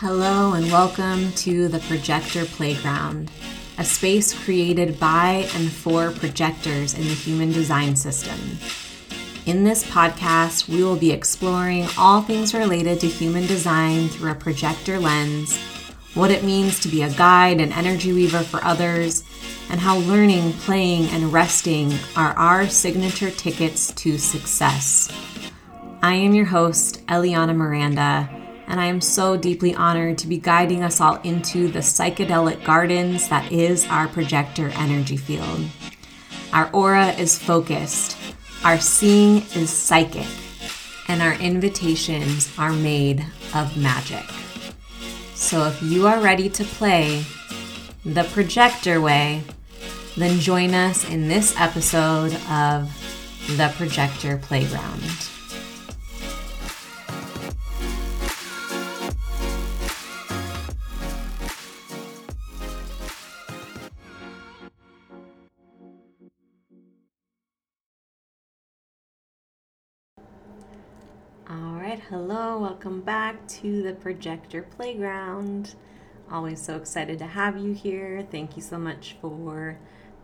Hello, and welcome to the Projector Playground, a space created by and for projectors in the human design system. In this podcast, we will be exploring all things related to human design through a projector lens, what it means to be a guide and energy weaver for others, and how learning, playing, and resting are our signature tickets to success. I am your host, Eliana Miranda and I am so deeply honored to be guiding us all into the psychedelic gardens that is our projector energy field. Our aura is focused, our seeing is psychic, and our invitations are made of magic. So if you are ready to play the projector way, then join us in this episode of The Projector Playground. Hello, welcome back to the Projector Playground. Always so excited to have you here. Thank you so much for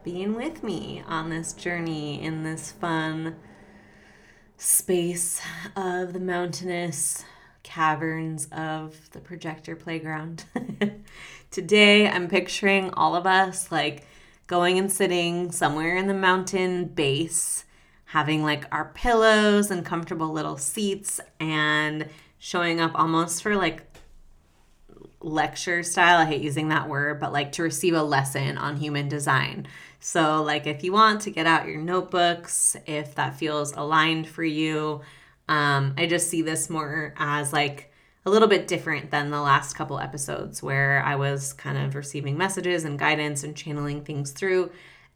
being with me on this journey in this fun space of the mountainous caverns of the Projector Playground. Today, I'm picturing all of us like going and sitting somewhere in the mountain base having like our pillows and comfortable little seats and showing up almost for like lecture style. I hate using that word, but like to receive a lesson on human design. So, like, if you want to get out your notebooks, if that feels aligned for you, um, I just see this more as like a little bit different than the last couple episodes where I was kind of receiving messages and guidance and channeling things through.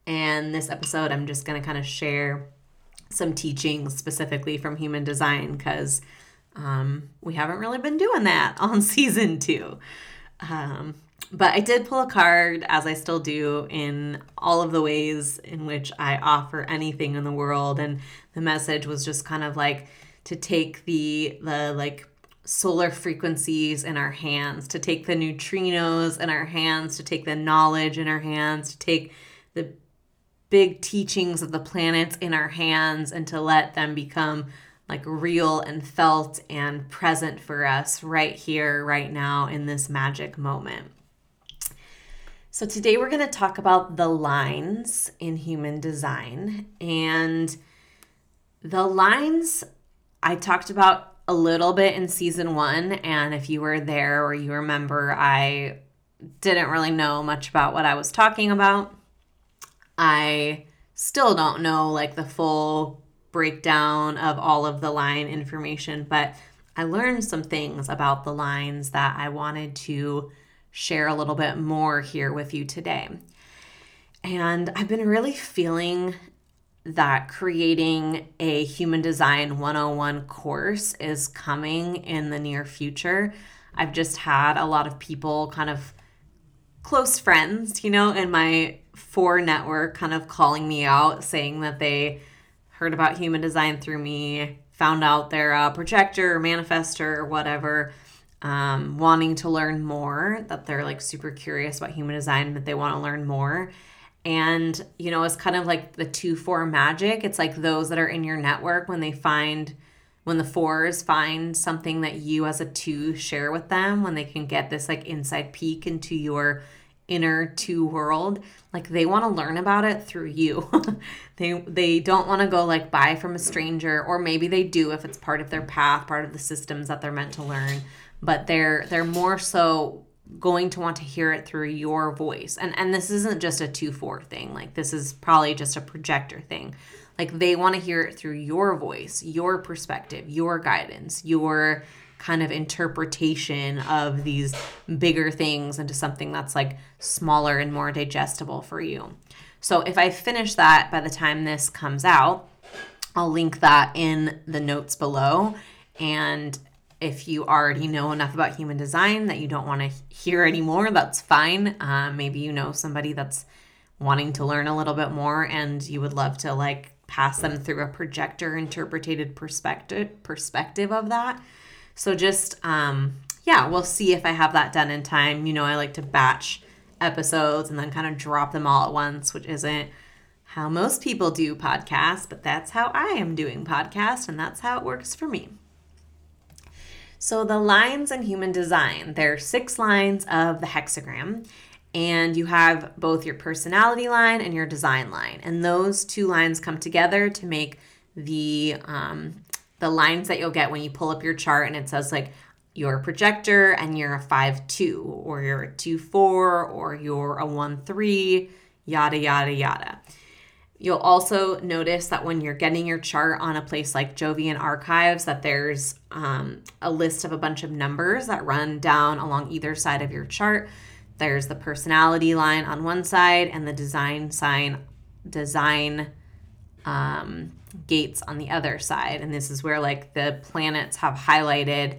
And this episode, I'm just going to kind of share some teaching specifically from human design because um, we haven't really been doing that on season two. Um, but I did pull a card, as I still do, in all of the ways in which I offer anything in the world. And the message was just kind of like to take the the like solar frequencies in our hands, to take the neutrinos in our hands, to take the knowledge in our hands, to take the big teachings of the planets in our hands and to let them become like real and felt and present for us right here, right now, in this magic moment. So, today we're going to talk about the lines in human design. And the lines I talked about a little bit in season one. And if you were there or you remember, I didn't really know much about what I was talking about. I still don't know like the full breakdown of all of the line information, but I learned some things about the lines that I wanted to share a little bit more here with you today. And I've been really feeling that creating a human design 101 course is coming in the near future. I've just had a lot of people kind of close friends, you know, in my for network kind of calling me out saying that they heard about human design through me, found out they're a projector or manifester or whatever, um, wanting to learn more, that they're like super curious about human design, that they want to learn more. And, you know, it's kind of like the two four magic. It's like those that are in your network when they find, when the fours find something that you as a two share with them, when they can get this like inside peek into your inner two world like they want to learn about it through you. They they don't want to go like buy from a stranger or maybe they do if it's part of their path part of the systems that they're meant to learn but they're they're more so going to want to hear it through your voice. And and this isn't just a 2-4 thing like this is probably just a projector thing. Like they want to hear it through your voice your perspective your guidance your kind of interpretation of these bigger things into something that's like smaller and more digestible for you. So if I finish that by the time this comes out, I'll link that in the notes below. And if you already know enough about human design that you don't want to hear anymore, that's fine. Uh, maybe you know somebody that's wanting to learn a little bit more and you would love to like pass them through a projector interpreted perspective perspective of that so just um, yeah, we'll see if I have that done in time. You know, I like to batch episodes and then kind of drop them all at once, which isn't how most people do podcasts, but that's how I am doing podcasts, and that's how it works for me. So, the lines in human design, there are six lines of the hexagram, and you have both your personality line and your design line. And those two lines come together to make the um, the lines that you'll get when you pull up your chart and it says like you're a projector and you're a 5-2 or you're a 2-4 or you're a 1-3 yada yada yada. You'll also notice that when you're getting your chart on a place like jovian archives that there's um, a list of a bunch of numbers that run down along either side of your chart. There's the personality line on one side and the design sign design um, gates on the other side. And this is where like the planets have highlighted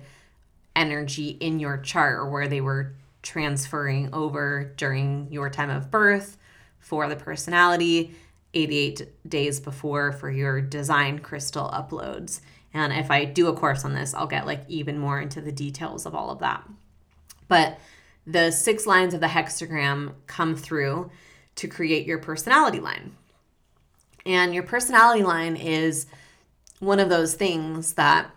energy in your chart or where they were transferring over during your time of birth for the personality 88 days before for your design crystal uploads. And if i do a course on this i'll get like even more into the details of all of that. But the six lines of the hexagram come through to create your personality line and your personality line is one of those things that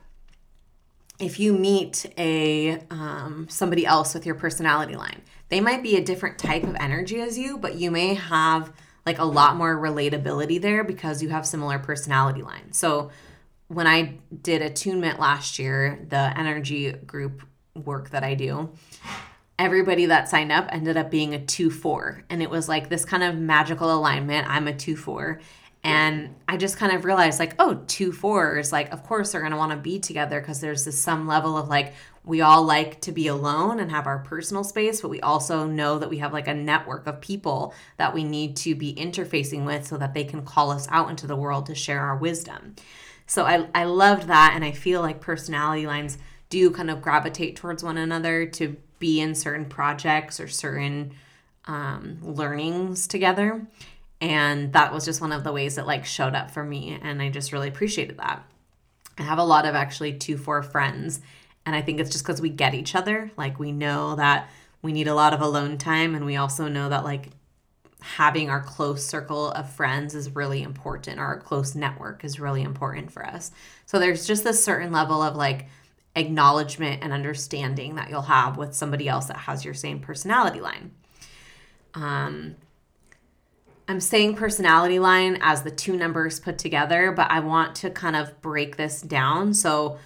if you meet a um, somebody else with your personality line they might be a different type of energy as you but you may have like a lot more relatability there because you have similar personality lines. So when i did attunement last year the energy group work that i do everybody that signed up ended up being a 2-4 and it was like this kind of magical alignment. I'm a 2-4 and I just kind of realized, like, oh, two fours, like, of course they're going to want to be together because there's this some level of like, we all like to be alone and have our personal space, but we also know that we have like a network of people that we need to be interfacing with so that they can call us out into the world to share our wisdom. So I, I loved that. And I feel like personality lines do kind of gravitate towards one another to be in certain projects or certain um, learnings together and that was just one of the ways that like showed up for me and i just really appreciated that. I have a lot of actually two four friends and i think it's just because we get each other. Like we know that we need a lot of alone time and we also know that like having our close circle of friends is really important or our close network is really important for us. So there's just this certain level of like acknowledgement and understanding that you'll have with somebody else that has your same personality line. Um I'm saying personality line as the two numbers put together, but I want to kind of break this down. So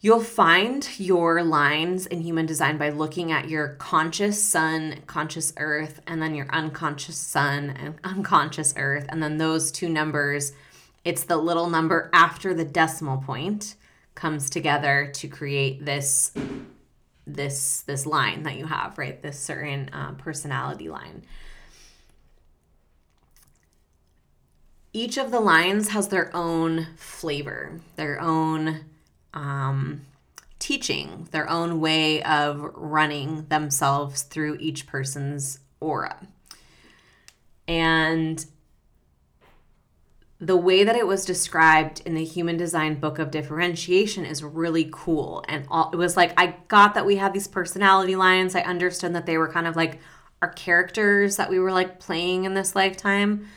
you'll find your lines in human design by looking at your conscious sun, conscious earth, and then your unconscious sun and unconscious earth. And then those two numbers, it's the little number after the decimal point comes together to create this this this line that you have right this certain uh, personality line each of the lines has their own flavor, their own um, teaching, their own way of running themselves through each person's aura. And the way that it was described in the human design book of differentiation is really cool. And all, it was like i got that we had these personality lines. I understood that they were kind of like our characters that we were like playing in this lifetime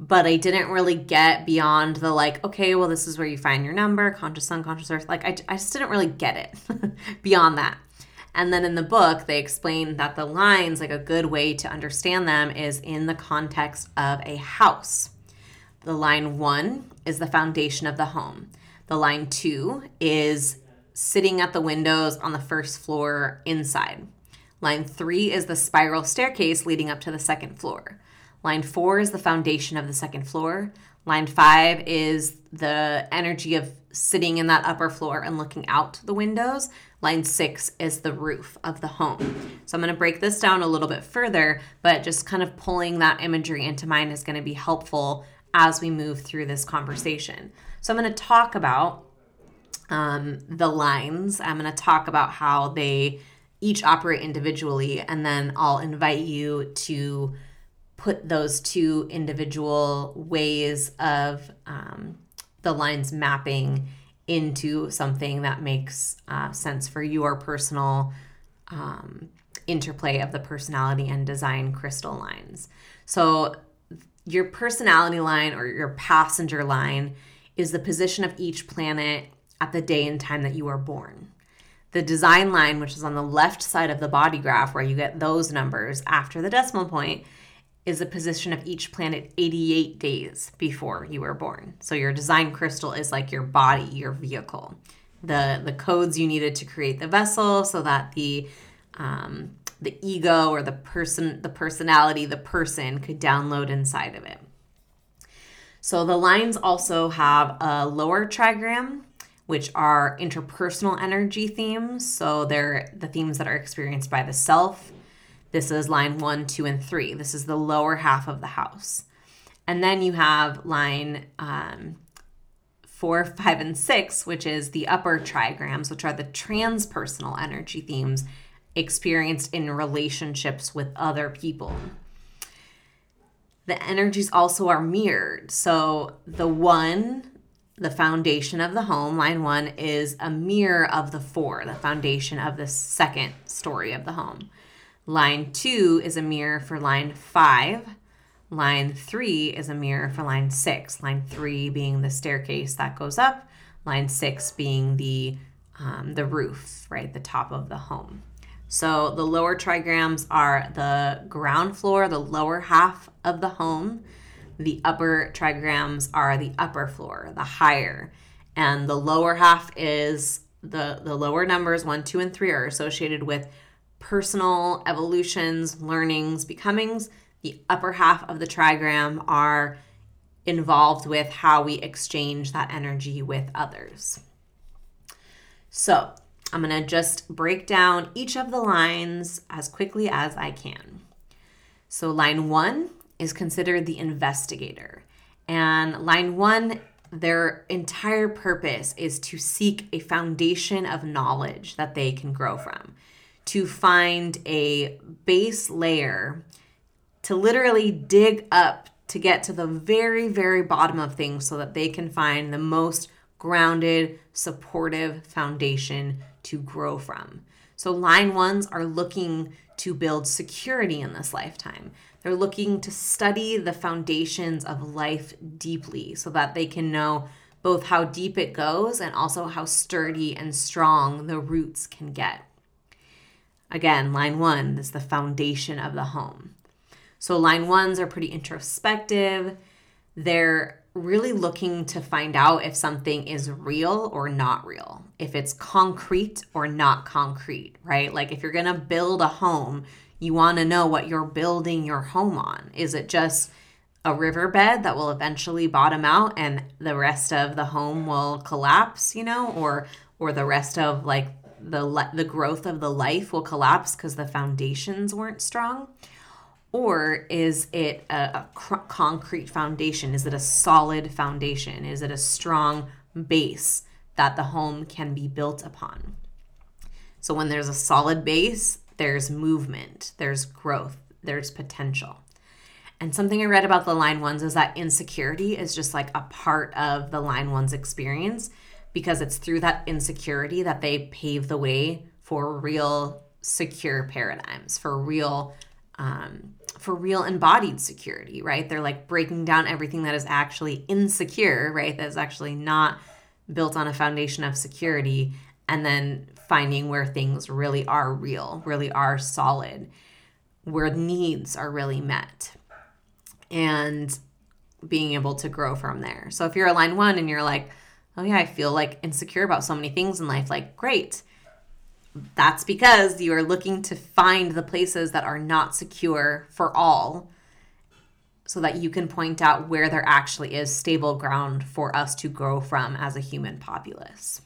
but I didn't really get beyond the like, okay, well, this is where you find your number, conscious, unconscious earth. Like, I, I just didn't really get it beyond that. And then in the book, they explain that the lines, like a good way to understand them, is in the context of a house. The line one is the foundation of the home. The line two is sitting at the windows on the first floor inside. Line three is the spiral staircase leading up to the second floor. Line four is the foundation of the second floor. Line five is the energy of sitting in that upper floor and looking out the windows. Line six is the roof of the home. So I'm going to break this down a little bit further, but just kind of pulling that imagery into mind is going to be helpful as we move through this conversation. So I'm going to talk about um, the lines. I'm going to talk about how they each operate individually, and then I'll invite you to put those two individual ways of um, the lines mapping into something that makes uh, sense for your personal um, interplay of the personality and design crystal lines. So, your personality line or your passenger line is the position of each planet at the day and time that you are born. The design line, which is on the left side of the body graph, where you get those numbers after the decimal point, is the position of each planet 88 days before you were born. So your design crystal is like your body, your vehicle, the the codes you needed to create the vessel, so that the um, the ego or the person, the personality, the person could download inside of it. So the lines also have a lower trigram, which are interpersonal energy themes. So they're the themes that are experienced by the self. This is line one, two, and three. This is the lower half of the house. And then you have line um, four, five, and six, which is the upper trigrams, which are the transpersonal energy themes experienced in relationships with other people. The energies also are mirrored. So the one, the foundation of the home, line one, is a mirror of the four, the foundation of the second story of the home. Line two is a mirror for line five. Line three is a mirror for line six. Line three being the staircase that goes up. Line six being the um, the roof, right, the top of the home. So the lower trigrams are the ground floor, the lower half of the home. The upper trigrams are the upper floor, the higher. And the lower half is the, the lower numbers, one, two, and three, are associated with personal evolutions, learnings, becomings. The upper half of the trigram are involved with how we exchange that energy with others. So, I'm going to just break down each of the lines as quickly as I can. So, line one is considered the investigator. And line one, their entire purpose is to seek a foundation of knowledge that they can grow from, to find a base layer, to literally dig up to get to the very, very bottom of things so that they can find the most grounded, supportive foundation to grow from. So, line ones are looking to build security in this lifetime. They're looking to study the foundations of life deeply so that they can know both how deep it goes and also how sturdy and strong the roots can get. Again, line one is the foundation of the home. So, line ones are pretty introspective. They're really looking to find out if something is real or not real, if it's concrete or not concrete, right? Like if you're to build a home, you want to know what you're building your home on. Is it just a riverbed that will eventually bottom out and the rest of the home will collapse, you know, or or the rest of like the the growth of the life will collapse because the foundations weren't strong? Or is it a, a cr- concrete foundation? Is it a solid foundation? Is it a strong base that the home can be built upon? So, when there's a solid base, there's movement, there's growth, there's potential. And something I read about the line ones is that insecurity is just like a part of the line ones experience because it's through that insecurity that they pave the way for real secure paradigms, for real um, for real embodied security, right? They're like breaking down everything that is actually insecure, right? That is actually not built on a foundation of security, and then finding where things really are real, really are solid, where needs are really met, and being able to grow from there. So if you're a line one and you're like, oh yeah, I feel like insecure about so many things in life, like, great that's because you are looking to find the places that are not secure for all so that you can point out where there actually is stable ground for us to grow from as a human populace.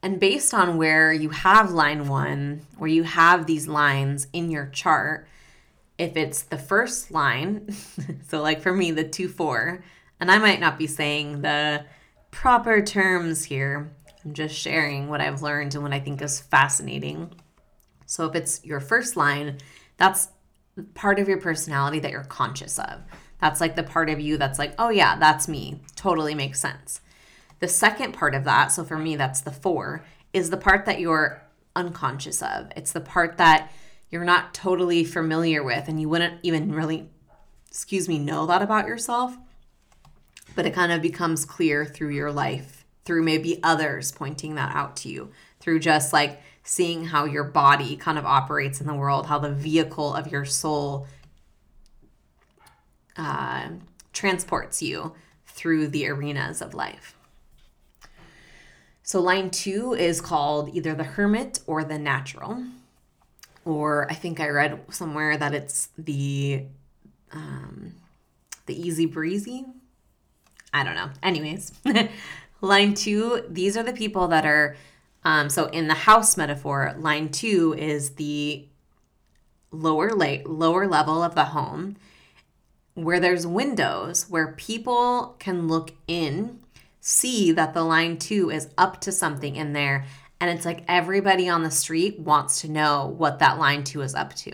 And based on where you have line one, where you have these lines in your chart, if it's the first line, so like for me, the 2 4, and I might not be saying the proper terms here, I'm just sharing what I've learned and what I think is fascinating. So if it's your first line, that's part of your personality that you're conscious of. That's like the part of you that's like, oh yeah, that's me. Totally makes sense. The second part of that, so for me, that's the four, is the part that you're unconscious of. It's the part that you're not totally familiar with and you wouldn't even really, excuse me, know that about yourself. But it kind of becomes clear through your life, through maybe others pointing that out to you, through just like seeing how your body kind of operates in the world, how the vehicle of your soul uh, transports you through the arenas of life. So, line two is called either the hermit or the natural. Or I think I read somewhere that it's the um, the easy breezy. I don't know. Anyways, line two, these are the people that are um, so in the house metaphor, line two is the lower la- lower level of the home where there's windows where people can look in, see that the line two is up to something in there. And it's like everybody on the street wants to know what that line two is up to.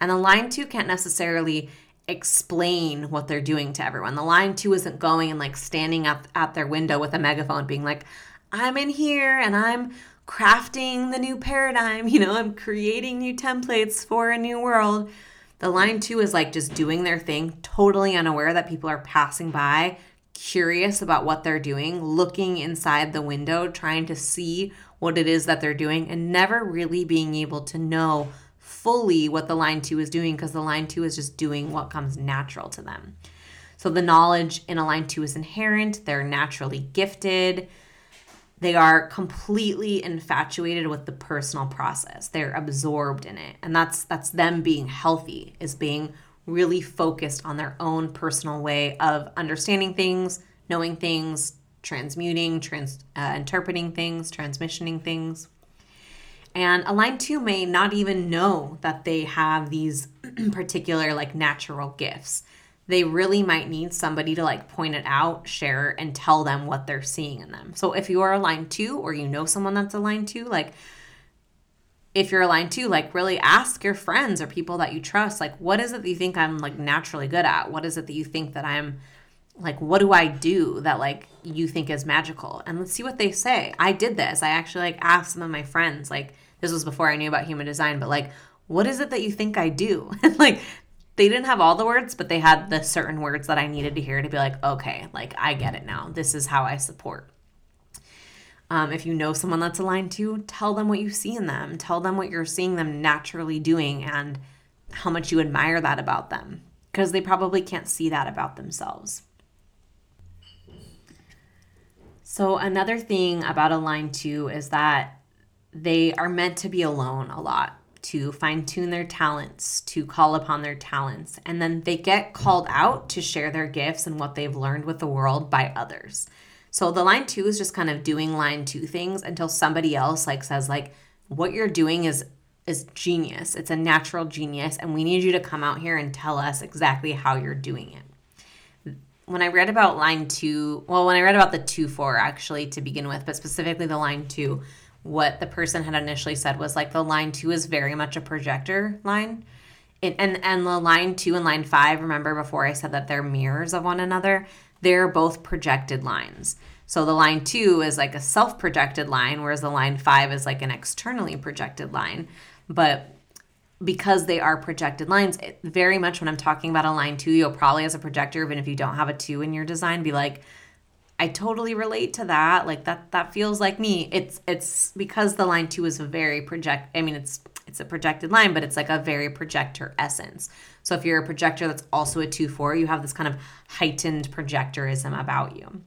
And the line two can't necessarily explain what they're doing to everyone. The line two isn't going and like standing up at their window with a megaphone being like, I'm in here and I'm crafting the new paradigm. You know, I'm creating new templates for a new world. The line two is like just doing their thing, totally unaware that people are passing by, curious about what they're doing, looking inside the window, trying to see what it is that they're doing, and never really being able to know fully what the line two is doing because the line two is just doing what comes natural to them. So the knowledge in a line two is inherent, they're naturally gifted they are completely infatuated with the personal process they're absorbed in it and that's that's them being healthy is being really focused on their own personal way of understanding things knowing things transmuting trans uh, interpreting things transmissioning things and a line two may not even know that they have these particular like natural gifts they really might need somebody to like point it out, share, and tell them what they're seeing in them. So if you are a line two or you know someone that's a line two, like if you're a line two, like really ask your friends or people that you trust, like, what is it that you think I'm like naturally good at? What is it that you think that I'm like, what do I do that like you think is magical? And let's see what they say. I did this. I actually like asked some of my friends, like, this was before I knew about human design, but like, what is it that you think I do? And like they didn't have all the words, but they had the certain words that I needed to hear to be like, okay, like I get it now. This is how I support. Um, if you know someone that's a line two, tell them what you see in them. Tell them what you're seeing them naturally doing and how much you admire that about them because they probably can't see that about themselves. So, another thing about a line two is that they are meant to be alone a lot to fine tune their talents, to call upon their talents, and then they get called out to share their gifts and what they've learned with the world by others. So the line two is just kind of doing line two things until somebody else like says like what you're doing is is genius. It's a natural genius and we need you to come out here and tell us exactly how you're doing it. When I read about line 2, well when I read about the 2 4 actually to begin with, but specifically the line 2, what the person had initially said was like the line two is very much a projector line. And and the line two and line five, remember before I said that they're mirrors of one another, they're both projected lines. So the line two is like a self projected line, whereas the line five is like an externally projected line. But because they are projected lines, very much when I'm talking about a line two, you'll probably, as a projector, even if you don't have a two in your design, be like, I totally relate to that. Like that that feels like me. It's it's because the line 2 is a very project I mean it's it's a projected line, but it's like a very projector essence. So if you're a projector that's also a 2-4, you have this kind of heightened projectorism about you.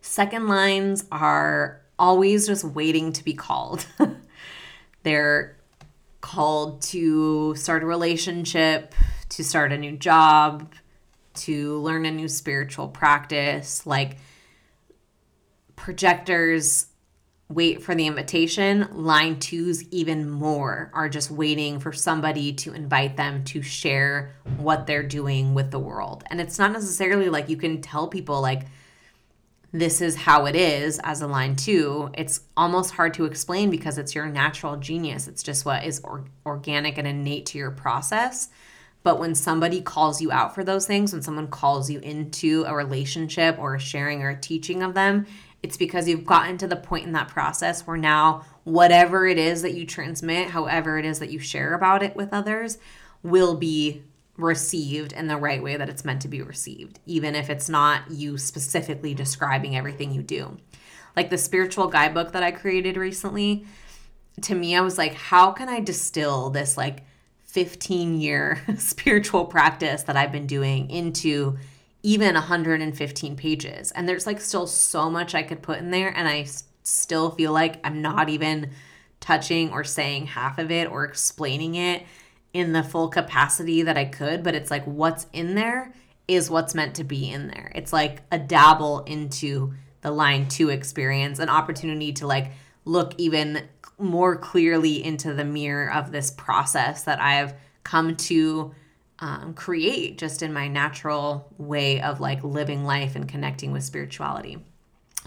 Second lines are always just waiting to be called. They're called to start a relationship, to start a new job, to learn a new spiritual practice. Like projectors wait for the invitation. Line twos, even more, are just waiting for somebody to invite them to share what they're doing with the world. And it's not necessarily like you can tell people, like, this is how it is as a line two. It's almost hard to explain because it's your natural genius. It's just what is or- organic and innate to your process But when somebody calls you out for those things, when someone calls you into a relationship or a sharing or a teaching of them, it's because you've gotten to the point in that process where now, whatever it is that you transmit, however it is that you share about it with others, will be received in the right way that it's meant to be received, even if it's not you specifically describing everything you do. Like the spiritual guidebook that I created recently, to me, I was like, how can I distill this like 15 year spiritual practice that I've been doing into even 115 pages? And there's like still so much I could put in there, and I still feel like I'm not even touching or saying half of it or explaining it in the full capacity that I could, but it's like what's in there is what's meant to be in there. It's like a dabble into the line 2 experience, an opportunity to like look even more clearly into the mirror of this process that I've come to um, create just in my natural way of like living life and connecting with spirituality.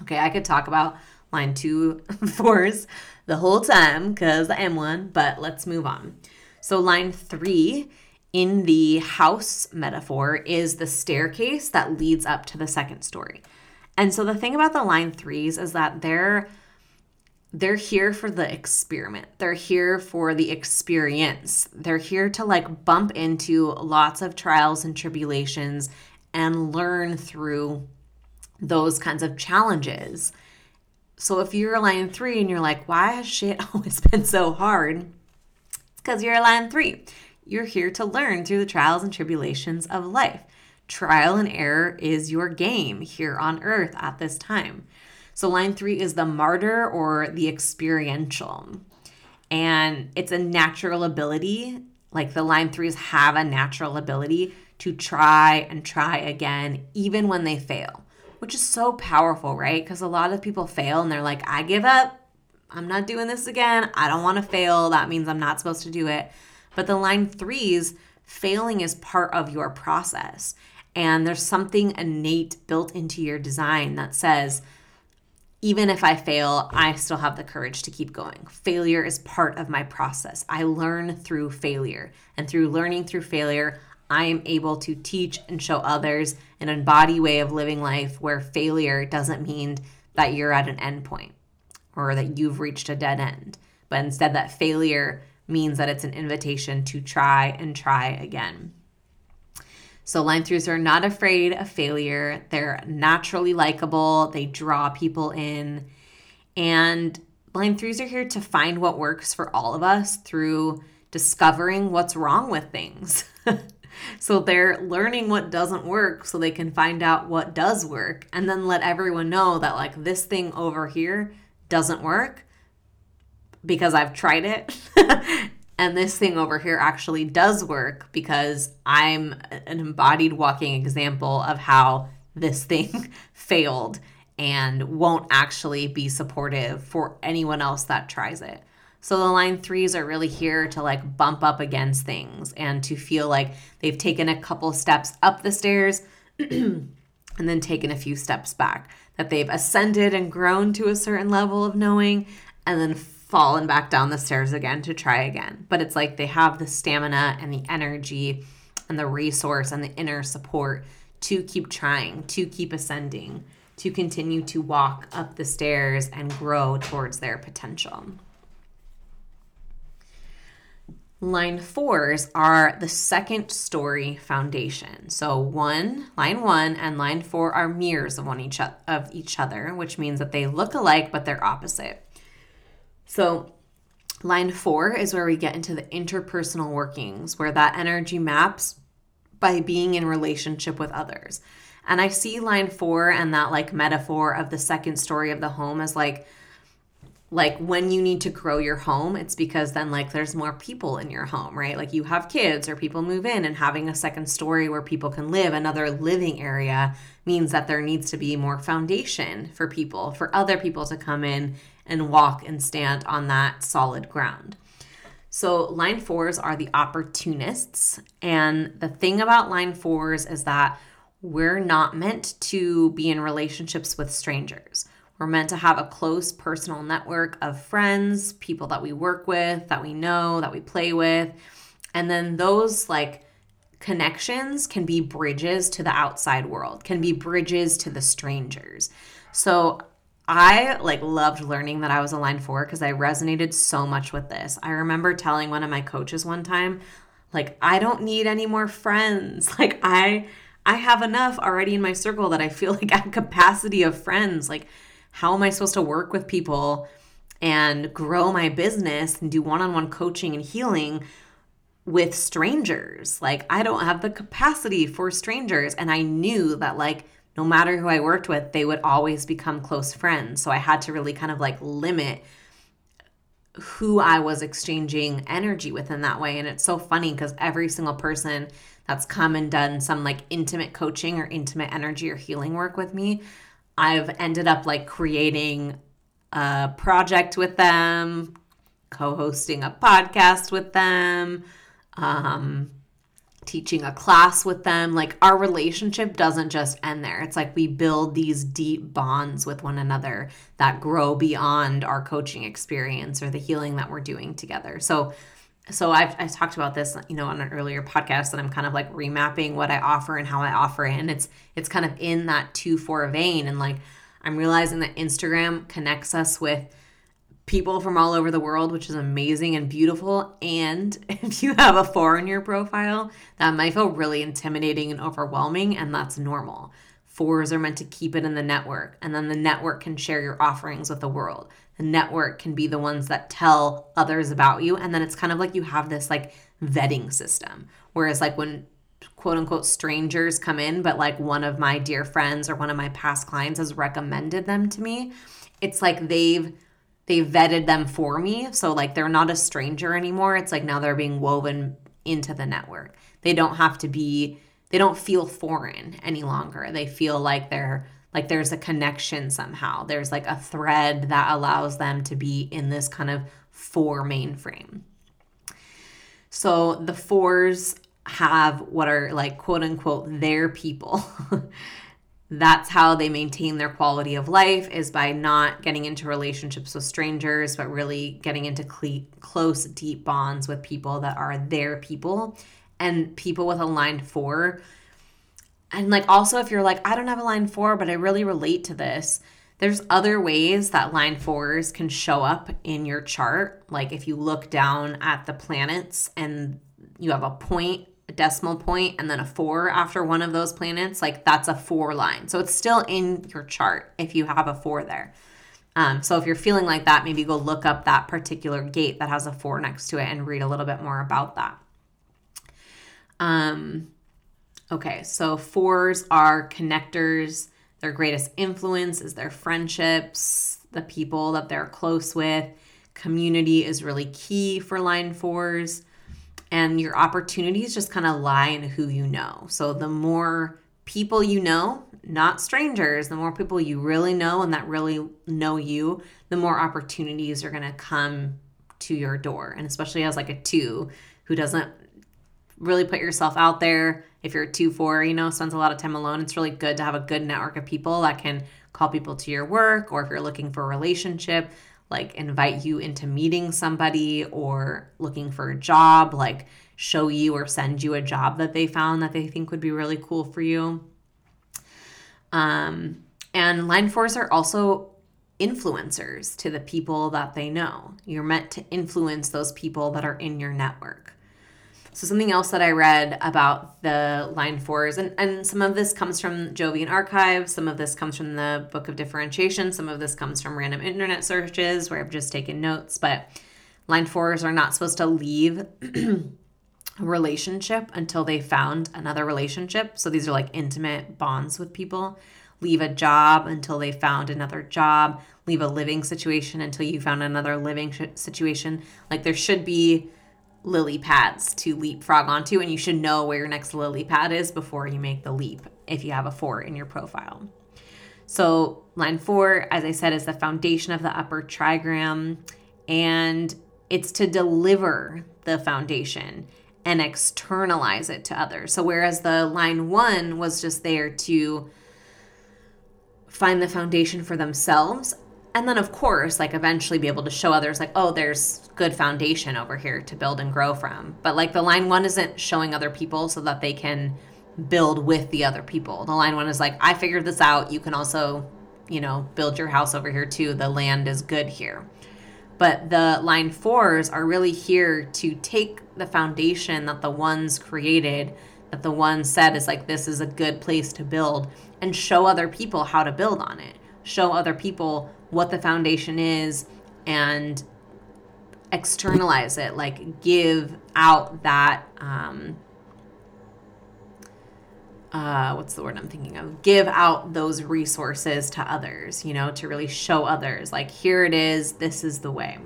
Okay, I could talk about line two fours the whole time because I am one, but let's move on. So, line three in the house metaphor is the staircase that leads up to the second story. And so, the thing about the line threes is that they're they're here for the experiment. They're here for the experience. They're here to like bump into lots of trials and tribulations and learn through those kinds of challenges. So if you're a line three and you're like, why has shit always been so hard? Because you're a line three. You're here to learn through the trials and tribulations of life. Trial and error is your game here on earth at this time. So, line three is the martyr or the experiential. And it's a natural ability, like the line threes have a natural ability to try and try again, even when they fail, which is so powerful, right? Because a lot of people fail and they're like, I give up. I'm not doing this again. I don't want to fail. That means I'm not supposed to do it. But the line threes, failing is part of your process. And there's something innate built into your design that says, even if I fail, I still have the courage to keep going. Failure is part of my process. I learn through failure. And through learning through failure, I am able to teach and show others an embodied way of living life where failure doesn't mean that you're at an end point or that you've reached a dead end, but instead that failure means that it's an invitation to try and try again. So, line threes are not afraid of failure. They're naturally likable, they draw people in. And line threes are here to find what works for all of us through discovering what's wrong with things. so, they're learning what doesn't work so they can find out what does work and then let everyone know that, like, this thing over here doesn't work because I've tried it. and this thing over here actually does work because I'm an embodied walking example of how this thing failed and won't actually be supportive for anyone else that tries it. So the line threes are really here to like bump up against things and to feel like they've taken a couple steps up the stairs and then taken a few steps back that they've ascended and grown to a certain level of knowing and then fallen back down the stairs again to try again. But it's like they have the stamina and the energy and the resource and the inner support to keep trying, to keep ascending, to continue to walk up the stairs and grow towards their potential. Line fours are the second story foundation. So one, line one, and line four are mirrors of one each of each other, which means that they look alike but they're opposite. So line four is where we get into the interpersonal workings, where that energy maps by being in relationship with others. And I see line four and that like metaphor of the second story of the home as like like when you need to grow your home it's because then like there's more people in your home right? Like you have kids or people move in and having a second story where people can live another living area means that there needs to be more foundation for people for other people to come in and walk and stand on that solid ground. So line fours are the opportunists and the thing about line fours is that we're not meant to be in relationships with strangers we're meant to have a close personal network of friends, people that we work with, that we know, that we play with. And then those like connections can be bridges to the outside world, can be bridges to the strangers. So I like loved learning that I was a line four because I resonated so much with this. I remember telling one of my coaches one time, like, I don't need any more friends. Like I I have enough already in my circle that I feel like I have capacity of friends. Like, how am I supposed to work with people and grow my business and do one-on-one coaching and healing with strangers? Like, I don't have the capacity for strangers. And I knew that like no matter who I worked with, they would always become close friends. So I had to really kind of like limit who I was exchanging energy with in that way. And it's so funny because every single person that's come and done some like intimate coaching or intimate energy or healing work with me, I've ended up like creating a project with them, co hosting a podcast with them. Um, teaching a class with them. Like our relationship doesn't just end there. It's like we build these deep bonds with one another that grow beyond our coaching experience or the healing that we're doing together. So so I've, I've talked about this you know on an earlier podcast that i'm kind of like remapping what i offer and how i offer it and it's it's kind of in that 2-4 vein and like i'm realizing that instagram connects us with people from all over the world, which is amazing and beautiful. And if you have a four in your profile, that might feel really intimidating and overwhelming, and that's normal. Fours are meant to keep it in the network, and then the network can share your offerings with the world. Network can be the ones that tell others about you, and then it's kind of like you have this like vetting system. Whereas, like, when quote unquote strangers come in, but like one of my dear friends or one of my past clients has recommended them to me, it's like they've they vetted them for me. So like they're not a stranger anymore. It's like now they're being woven into the network. They don't have to be they don't feel foreign any longer. They feel like they're like there's a connection somehow. There's like a thread that allows them to be in this kind of four mainframe. So the fours have what are like quote unquote their people. that's how they maintain their quality of life is by not getting into relationships with strangers but really getting into cle- close deep bonds with people that are their people and people with a line 4 and like also if you're like I don't have a line 4 but I really relate to this there's other ways that line 4s can show up in your chart like if you look down at the planets and you have a point a decimal point and then a four after one of those planets, like that's a four line. So it's still in your chart if you have a four there. Um, so if you're feeling like that, maybe go look up that particular gate that has a four next to it and read a little bit more about that. Um, okay, so fours are connectors. Their greatest influence is their friendships, the people that they're close with. Community is really key for line fours and your opportunities just kind of lie in who you know. So the more people you know, not strangers, the more people you really know and that really know you, the more opportunities are going to come to your door. And especially as like a 2 who doesn't really put yourself out there. If you're a 2 4, you know, spends a lot of time alone, it's really good to have a good network of people that can call people to your work or if you're looking for a relationship, like invite you into meeting somebody or looking for a job, like show you or send you a job that they found that they think would be really cool for you. Um, and line fours are also influencers to the people that they know. You're meant to influence those people that are in your network. So something else that I read about the line fours, and, and some of this comes from Jovian Archives, some of this comes from the Book of Differentiation, some of this comes from random internet searches where I've just taken notes, but line fours are not supposed to leave a relationship until they found another relationship. So these are like intimate bonds with people. Leave a job until they found another job. Leave a living situation until you found another living sh- situation. Like there should be lily pads to leapfrog onto, and you should know where your next lily pad is before you make the leap if you have a four in your profile. So, line four, as I said, is the foundation of the upper trigram, and it's to deliver the foundation and externalize it to others. So, whereas the line one was just there to find the foundation for themselves, and then of course like eventually be able to show others like oh there's good foundation over here to build and grow from. But like the line one isn't showing other people so that they can build with the other people. The line one is like i figured this out. You can also you know build your house over here too. The land is good here. But the line fours are really here to take the foundation that the ones created that the one said is like this is a good place to build and show other people how to build on it. Show other people what the foundation is and externalize it like give out that um uh what's the word i'm thinking of? Give out those resources to others you know to really show others like here it is this is the way.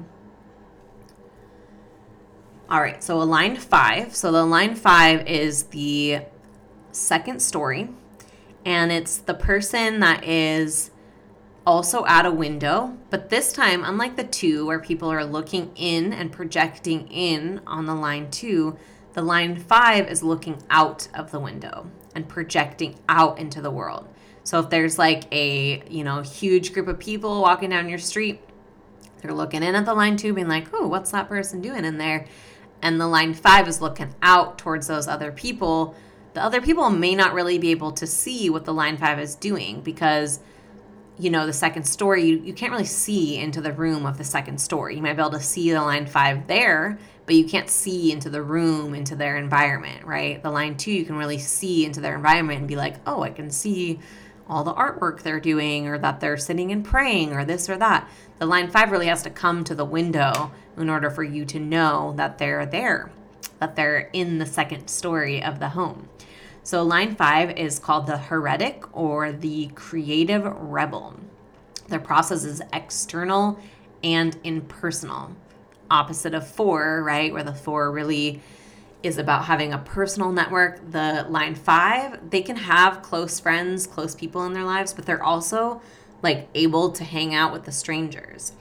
All right so line five. So the line five is the second story and it's the person that is also at a window, but this time, unlike the two where people are looking in and projecting in on the line two, the line five is looking out of the window and projecting out into the world. So if there's like a, you know, huge group of people walking down your street, they're looking in at the line two, being like, oh, what's that person doing in there? And the line five is looking out towards those other people. The other people may not really be able to see what the line five is doing because you know the second story you, you can't really see into the room of the second story. You might be able to see the line five there but you can't see into the room into their environment right? The line two you can really see into their environment and be like oh i can see all the artwork they're doing or that they're sitting and praying or this or that. The line five really has to come to the window in order for you to know that they're there that they're in the second story of the home so, line five is called the heretic or the creative rebel. Their process is external and impersonal. Opposite of four, right? Where the four really is about having a personal network. The line five, they can have close friends, close people in their lives, but they're also like able to hang out with the strangers.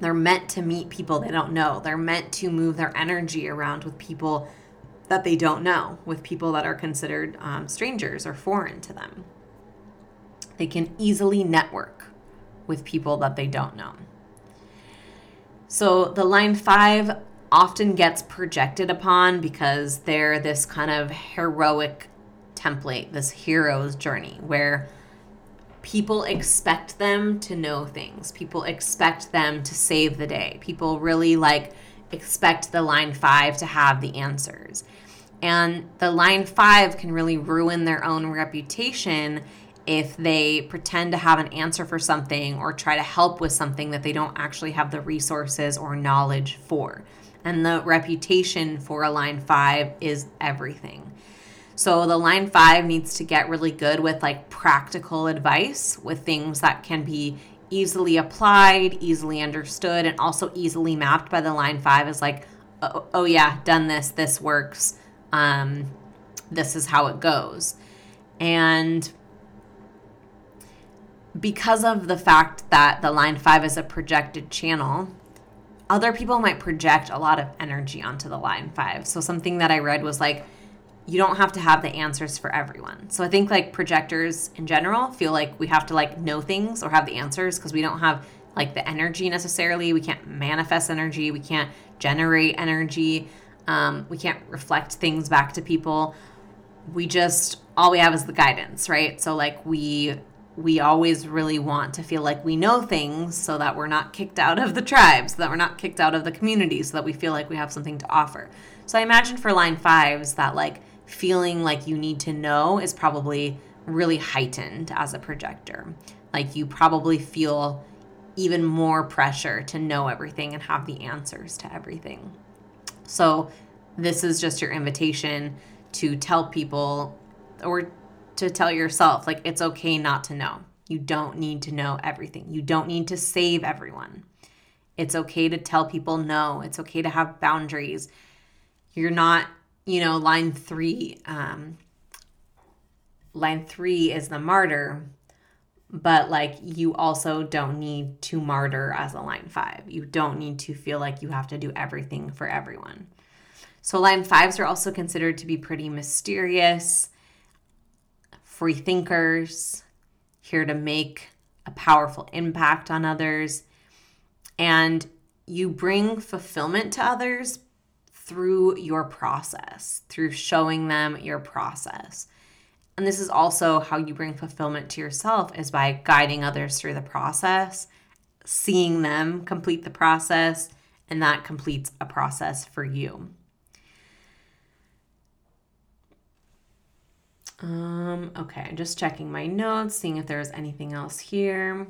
They're meant to meet people they don't know. They're meant to move their energy around with people that they don't know with people that are considered um, strangers or foreign to them. They can easily network with people that they don't know. So the line five often gets projected upon because they're this kind of heroic template, this hero's journey where people expect them to know things. People expect them to save the day. People really like expect the line five to have the answers. And the line five can really ruin their own reputation if they pretend to have an answer for something or try to help with something that they don't actually have the resources or knowledge for. And the reputation for a line five is everything. So the line five needs to get really good with like practical advice with things that can be easily applied, easily understood, and also easily mapped by the line five is like, oh, oh yeah, done this, this works. Um, this is how it goes. And because of the fact that the line five is a projected channel, other people might project a lot of energy onto the line five. So something that I read was like, you don't have to have the answers for everyone. So I think like projectors in general feel like we have to like know things or have the answers because we don't have like the energy necessarily. We can't manifest energy. We can't generate energy. Um, we can't reflect things back to people. We just all we have is the guidance, right? So like we we always really want to feel like we know things so that we're not kicked out of the tribe, so that we're not kicked out of the community, so that we feel like we have something to offer. So I imagine for line fives that like feeling like you need to know is probably really heightened as a projector. Like you probably feel even more pressure to know everything and have the answers to everything. So, this is just your invitation to tell people or to tell yourself like it's okay not to know. You don't need to know everything. You don't need to save everyone. It's okay to tell people no. It's okay to have boundaries. You're not you know, line three, um, line three is the martyr, but like you also don't need to martyr as a line five. You don't need to feel like you have to do everything for everyone. So, line fives are also considered to be pretty mysterious, free thinkers, here to make a powerful impact on others, and you bring fulfillment to others through your process, through showing them your process. And this is also how you bring fulfillment to yourself is by guiding others through the process, seeing them complete the process, and that completes a process for you. Um, okay, just checking my notes, seeing if there's anything else here.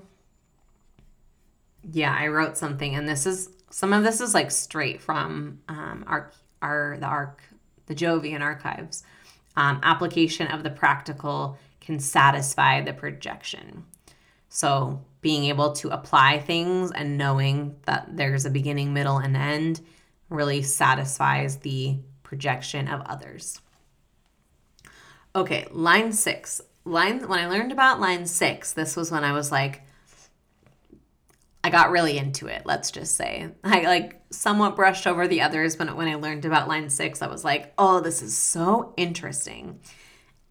Yeah, I wrote something, and this is some of this is like straight from um, our our the arc the Jovian archives. Um, application of the practical can satisfy the projection. So being able to apply things and knowing that there's a beginning, middle, and end really satisfies the projection of others. Okay, line six. Line when I learned about line six, this was when I was like, got really into it, let's just say. I like somewhat brushed over the others, but when I learned about line six, I was like, oh, this is so interesting.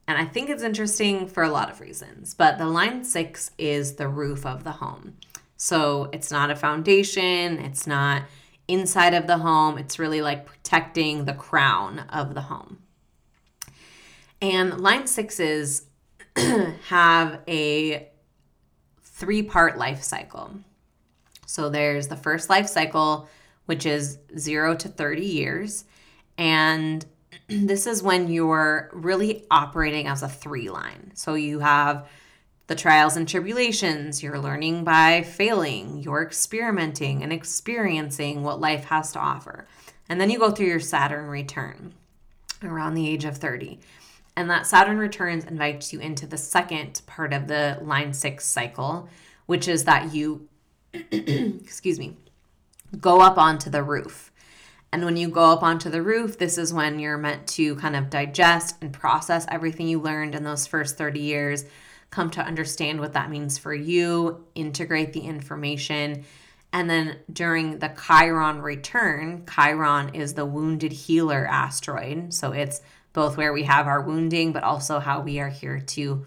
And I think it's interesting for a lot of reasons. But the line six is the roof of the home. So it's not a foundation, it's not inside of the home, it's really like protecting the crown of the home. And line sixes have a three part life cycle. So there's the first life cycle, which is zero to 30 years. And this is when you're really operating as a three line. So you have the trials and tribulations, you're learning by failing, you're experimenting and experiencing what life has to offer. And then you go through your Saturn return around the age of 30. And that Saturn returns invites you into the second part of the line six cycle, which is that you, excuse me, go up onto the roof. And when you go up onto the roof, this is when you're meant to kind of digest and process everything you learned in those first 30 years, come to understand what that means for you, integrate the information. And then during the Chiron return, Chiron is the wounded healer asteroid. So it's both where we have our wounding, but also how we are here to,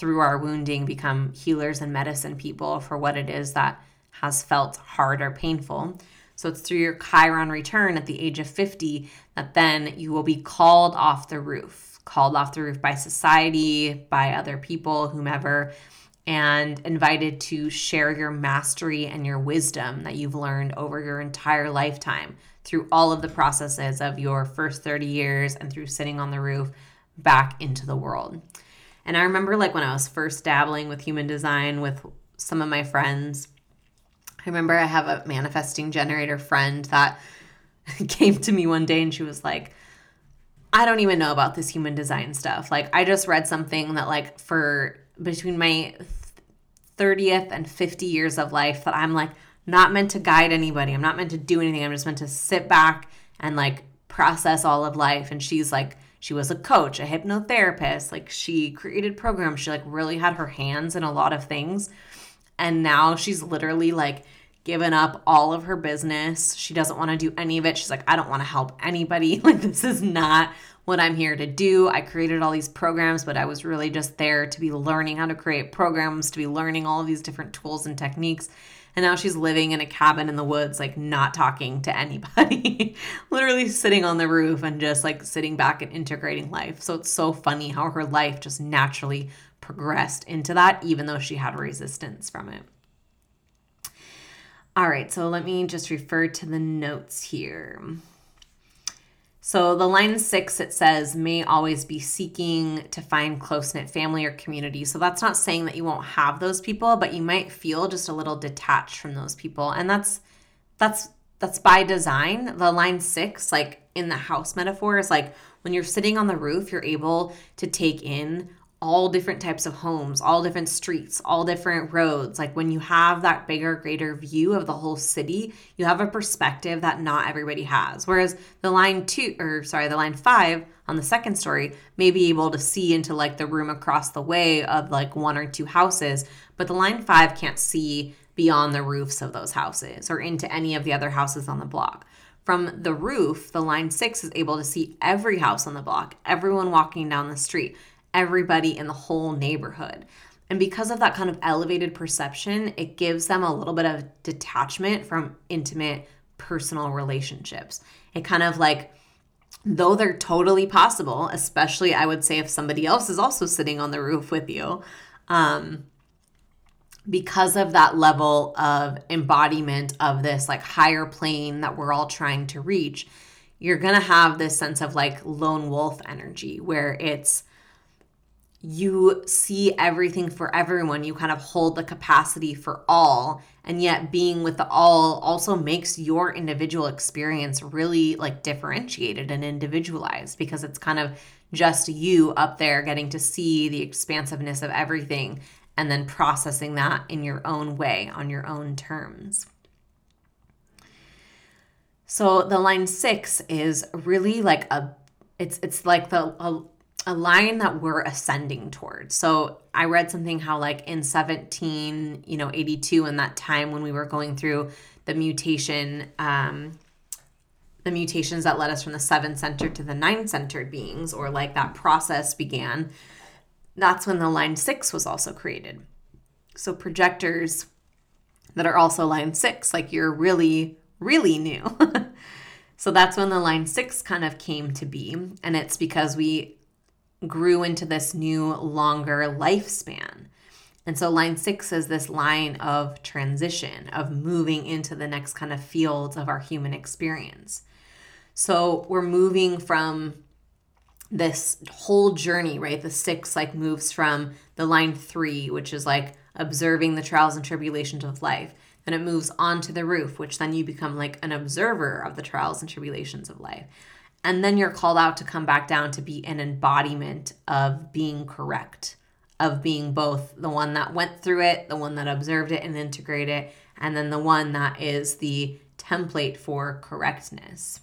through our wounding, become healers and medicine people for what it is that has felt hard or painful. So it's through your Chiron return at the age of 50 that then you will be called off the roof, called off the roof by society, by other people, whomever, and invited to share your mastery and your wisdom that you've learned over your entire lifetime through all of the processes of your first 30 years and through sitting on the roof back into the world. And I remember like when I was first dabbling with human design with some of my friends, I remember I have a manifesting generator friend that came to me one day and she was like, I don't even know about this human design stuff. Like, I just read something that, like, for between my 30th and 50 years of life, that I'm like, not meant to guide anybody. I'm not meant to do anything. I'm just meant to sit back and like process all of life. And she's like, she was a coach, a hypnotherapist. Like she created programs. She like really had her hands in a lot of things. And now she's literally like given up all of her business. She doesn't want to do any of it. She's like, I don't want to help anybody. Like this is not what I'm here to do. I created all these programs, but I was really just there to be learning how to create programs, to be learning all of these different tools and techniques. And now she's living in a cabin in the woods, like not talking to anybody, literally sitting on the roof and just like sitting back and integrating life. So it's so funny how her life just naturally progressed into that, even though she had resistance from it. All right, so let me just refer to the notes here. So the line six, it says, may always be seeking to find close knit family or community. So that's not saying that you won't have those people, but you might feel just a little detached from those people. And that's that's that's by design. The line six, like in the house metaphor, is like when you're sitting on the roof, you're able to take in all different types of homes, all different streets, all different roads. Like when you have that bigger, greater view of the whole city, you have a perspective that not everybody has. Whereas the line two, or sorry, the line five on the second story may be able to see into like the room across the way of like one or two houses, but the line five can't see beyond the roofs of those houses or into any of the other houses on the block. From the roof, the line six is able to see every house on the block, everyone walking down the street everybody in the whole neighborhood. And because of that kind of elevated perception, it gives them a little bit of detachment from intimate personal relationships. It kind of like, though they're totally possible, especially I would say if somebody else is also sitting on the roof with you, um, because of that level of embodiment of this like higher plane that we're all trying to reach, you're to have this sense of like lone wolf energy where it's you see everything for everyone. You kind of hold the capacity for all. And yet, being with the all also makes your individual experience really like differentiated and individualized because it's kind of just you up there getting to see the expansiveness of everything and then processing that in your own way on your own terms. So the line 6 is really like a it's it's like the a, a line that we're ascending towards. So I read something how like in 17, you know, 82 in that time when we were going through the mutation um the mutations that led us from the seven centered to the nine centered beings or like that process began that's when the line 6 was also created. So projectors that are also line 6 like you're really really new. so that's when the line 6 kind of came to be and it's because we grew into this new, longer lifespan. And so line six is this line of transition, of moving into the next kind of fields of our human experience. So we're moving from this whole journey, right? The six like moves from the line three, which is like observing the trials and tribulations of life. Then it moves on to the roof, which then you become like an observer of the trials and tribulations of life. And then you're called out to come back down to be an embodiment of being correct, of being both the one that went through it, the one that observed it and integrated it, and then the one that is the template for correctness.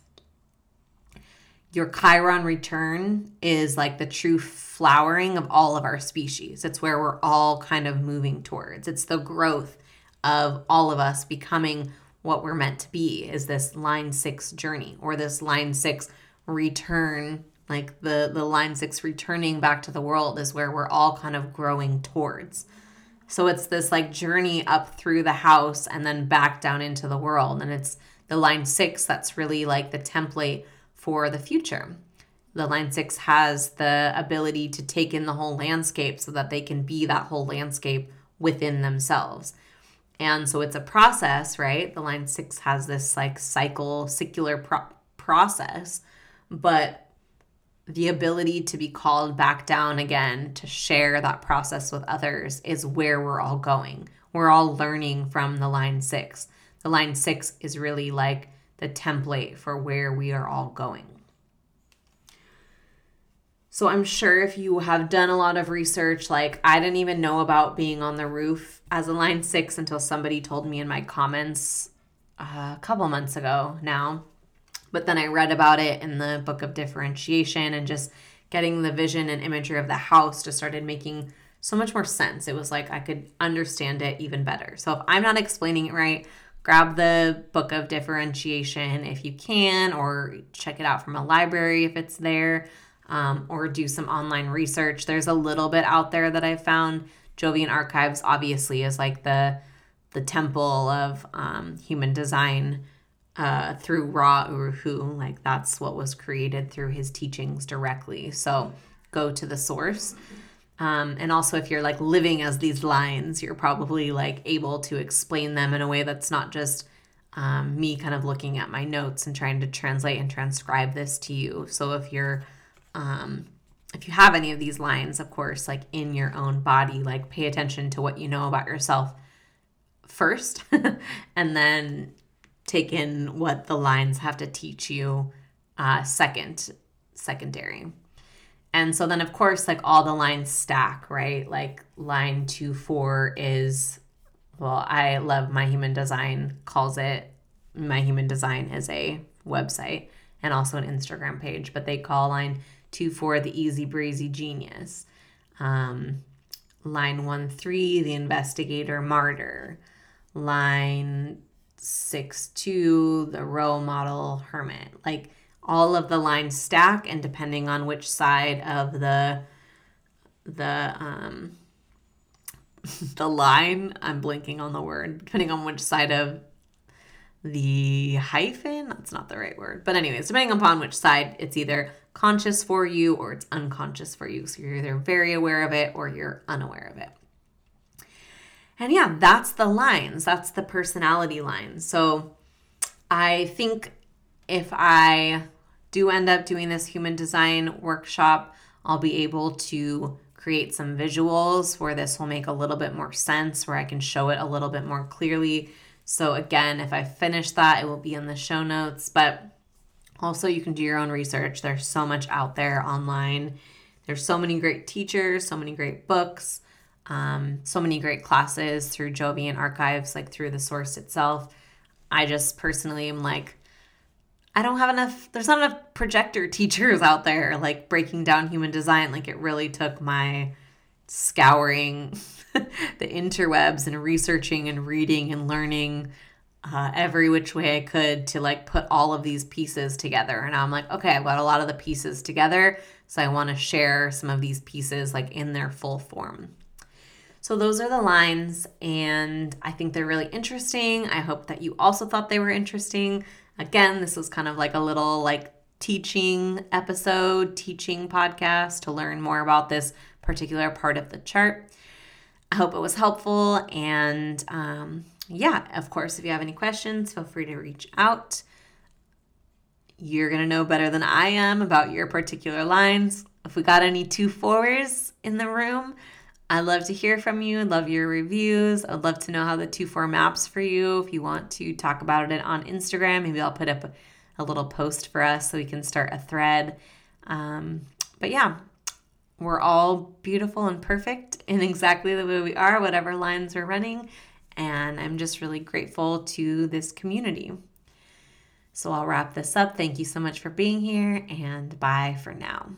Your Chiron return is like the true flowering of all of our species. It's where we're all kind of moving towards. It's the growth of all of us becoming what we're meant to be is this line 6 journey or this line 6 return like the the line 6 returning back to the world is where we're all kind of growing towards. So it's this like journey up through the house and then back down into the world. And it's the line 6 that's really like the template for the future. The line 6 has the ability to take in the whole landscape so that they can be that whole landscape within themselves. And so it's a process right? The line 6 has this like cycle secular pro- process but the ability to be called back down again to share that process with others is where we're all going. We're all learning from the line six. The line six is really like the template for where we are all going. So I'm sure if you have done a lot of research, like I didn't even know about being on the roof as a line six until somebody told me in my comments uh, a couple months ago now. But then I read about it in the book of differentiation and just getting the vision and imagery of the house just started making so much more sense. It was like I could understand it even better. So if I'm not explaining it right, grab the book of differentiation if you can, or check it out from a library if it's there, um, or do some online research. There's a little bit out there that I found. Jovian Archives obviously is like the the temple of um, human design uh, through Ra Uru Hu. Like that's what was created through his teachings directly. So go to the source. Um, and also, if you're like living as these lines, you're probably like able to explain them in a way that's not just um, me kind of looking at my notes and trying to translate and transcribe this to you. So if you're, um, if you have any of these lines, of course, like in your own body, like pay attention to what you know about yourself first, and then take in what the lines have to teach you uh, second, secondary. And so then, of course, like all the lines stack, right? Like line two, four is, well, I love My Human Design calls it, My Human Design is a website and also an Instagram page, but they call line two, four the easy breezy genius. Um, line one, three, the investigator martyr. Line six two, the role model hermit. Like all of the lines stack, and depending on which side of the the um, the line, I'm blinking on the word, depending on which side of the hyphen, that's not the right word. But, anyways, depending upon which side, it's either conscious for you or it's unconscious for you. So, you're either very aware of it or you're unaware of it. And yeah, that's the lines, that's the personality lines. So, I think if I do end up doing this human design workshop, I'll be able to create some visuals where this will make a little bit more sense, where I can show it a little bit more clearly. So, again, if I finish that, it will be in the show notes. But also, you can do your own research. There's so much out there online. There's so many great teachers, so many great books, um, so many great classes through Jovian archives, like through the source itself. I just personally am like, I don't have enough, there's not enough projector teachers out there like breaking down human design. Like it really took my scouring the interwebs and researching and reading and learning uh, every which way I could to like put all of these pieces together. And I'm like, okay, I've got a lot of the pieces together. So I want to share some of these pieces like in their full form. So those are the lines, and I think they're really interesting. I hope that you also thought they were interesting. Again, this was kind of like a little like teaching episode, teaching podcast to learn more about this particular part of the chart. I hope it was helpful. And um, yeah, of course, if you have any questions, feel free to reach out. You're going to know better than I am about your particular lines. If we got any two fours in the room, I'd love to hear from you. Love your reviews. I'd love to know how the 2 4 maps for you. If you want to talk about it on Instagram, maybe I'll put up a little post for us so we can start a thread. Um, but yeah, we're all beautiful and perfect in exactly the way we are, whatever lines we're running. And I'm just really grateful to this community. So I'll wrap this up. Thank you so much for being here, and bye for now.